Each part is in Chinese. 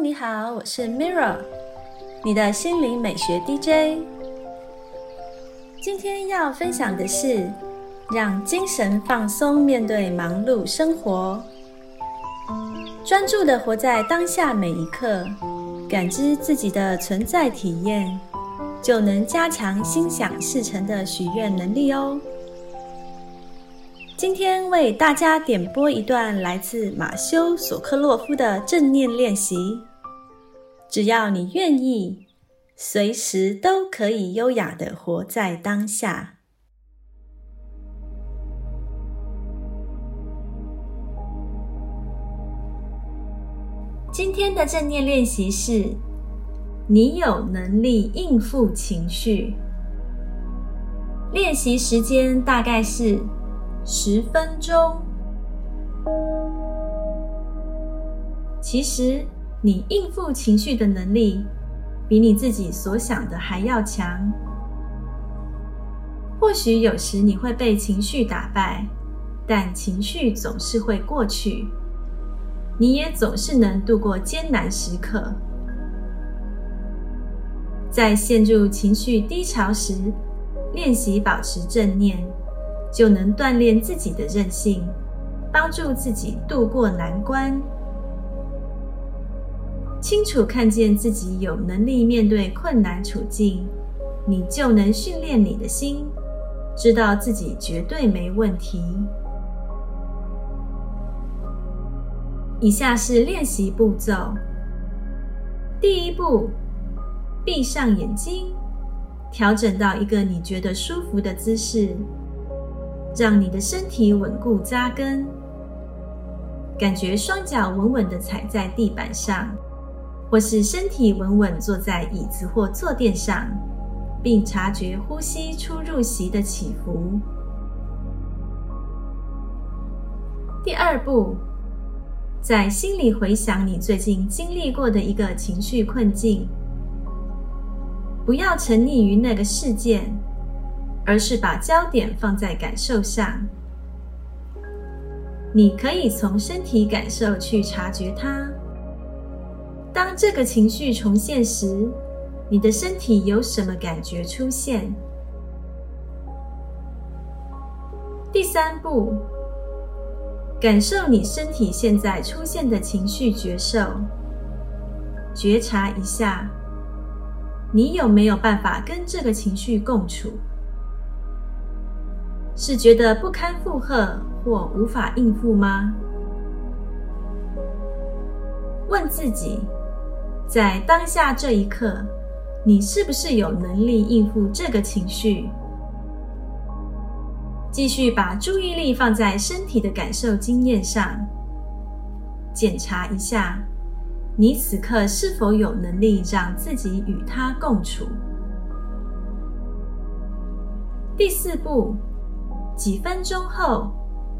你好，我是 Mirra，你的心灵美学 DJ。今天要分享的是，让精神放松，面对忙碌生活，专注的活在当下每一刻，感知自己的存在体验，就能加强心想事成的许愿能力哦。今天为大家点播一段来自马修·索克洛夫的正念练习。只要你愿意，随时都可以优雅的活在当下。今天的正念练习是：你有能力应付情绪。练习时间大概是。十分钟。其实，你应付情绪的能力，比你自己所想的还要强。或许有时你会被情绪打败，但情绪总是会过去。你也总是能度过艰难时刻。在陷入情绪低潮时，练习保持正念。就能锻炼自己的韧性，帮助自己度过难关。清楚看见自己有能力面对困难处境，你就能训练你的心，知道自己绝对没问题。以下是练习步骤：第一步，闭上眼睛，调整到一个你觉得舒服的姿势。让你的身体稳固扎根，感觉双脚稳稳地踩在地板上，或是身体稳稳坐在椅子或坐垫上，并察觉呼吸出入息的起伏。第二步，在心里回想你最近经历过的一个情绪困境，不要沉溺于那个事件。而是把焦点放在感受上。你可以从身体感受去察觉它。当这个情绪重现时，你的身体有什么感觉出现？第三步，感受你身体现在出现的情绪觉受，觉察一下，你有没有办法跟这个情绪共处？是觉得不堪负荷或无法应付吗？问自己，在当下这一刻，你是不是有能力应付这个情绪？继续把注意力放在身体的感受经验上，检查一下，你此刻是否有能力让自己与它共处。第四步。几分钟后，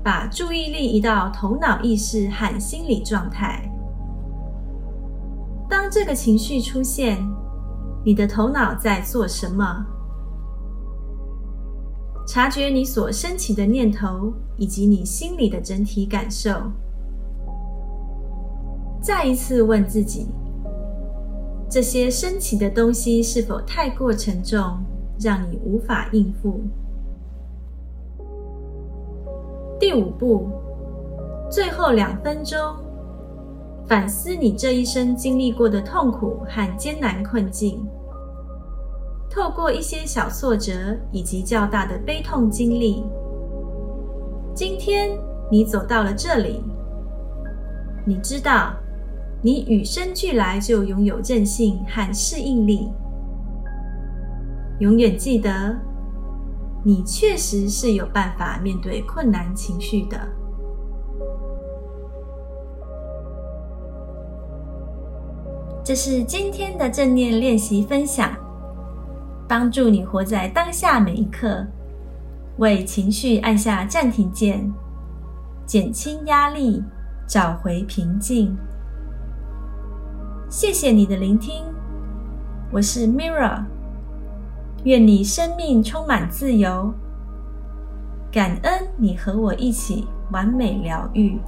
把注意力移到头脑意识和心理状态。当这个情绪出现，你的头脑在做什么？察觉你所升起的念头以及你心里的整体感受。再一次问自己：这些升起的东西是否太过沉重，让你无法应付？第五步，最后两分钟，反思你这一生经历过的痛苦和艰难困境。透过一些小挫折以及较大的悲痛经历，今天你走到了这里。你知道，你与生俱来就拥有韧性和适应力。永远记得。你确实是有办法面对困难情绪的。这是今天的正念练习分享，帮助你活在当下每一刻，为情绪按下暂停键，减轻压力，找回平静。谢谢你的聆听，我是 Mirra。愿你生命充满自由，感恩你和我一起完美疗愈。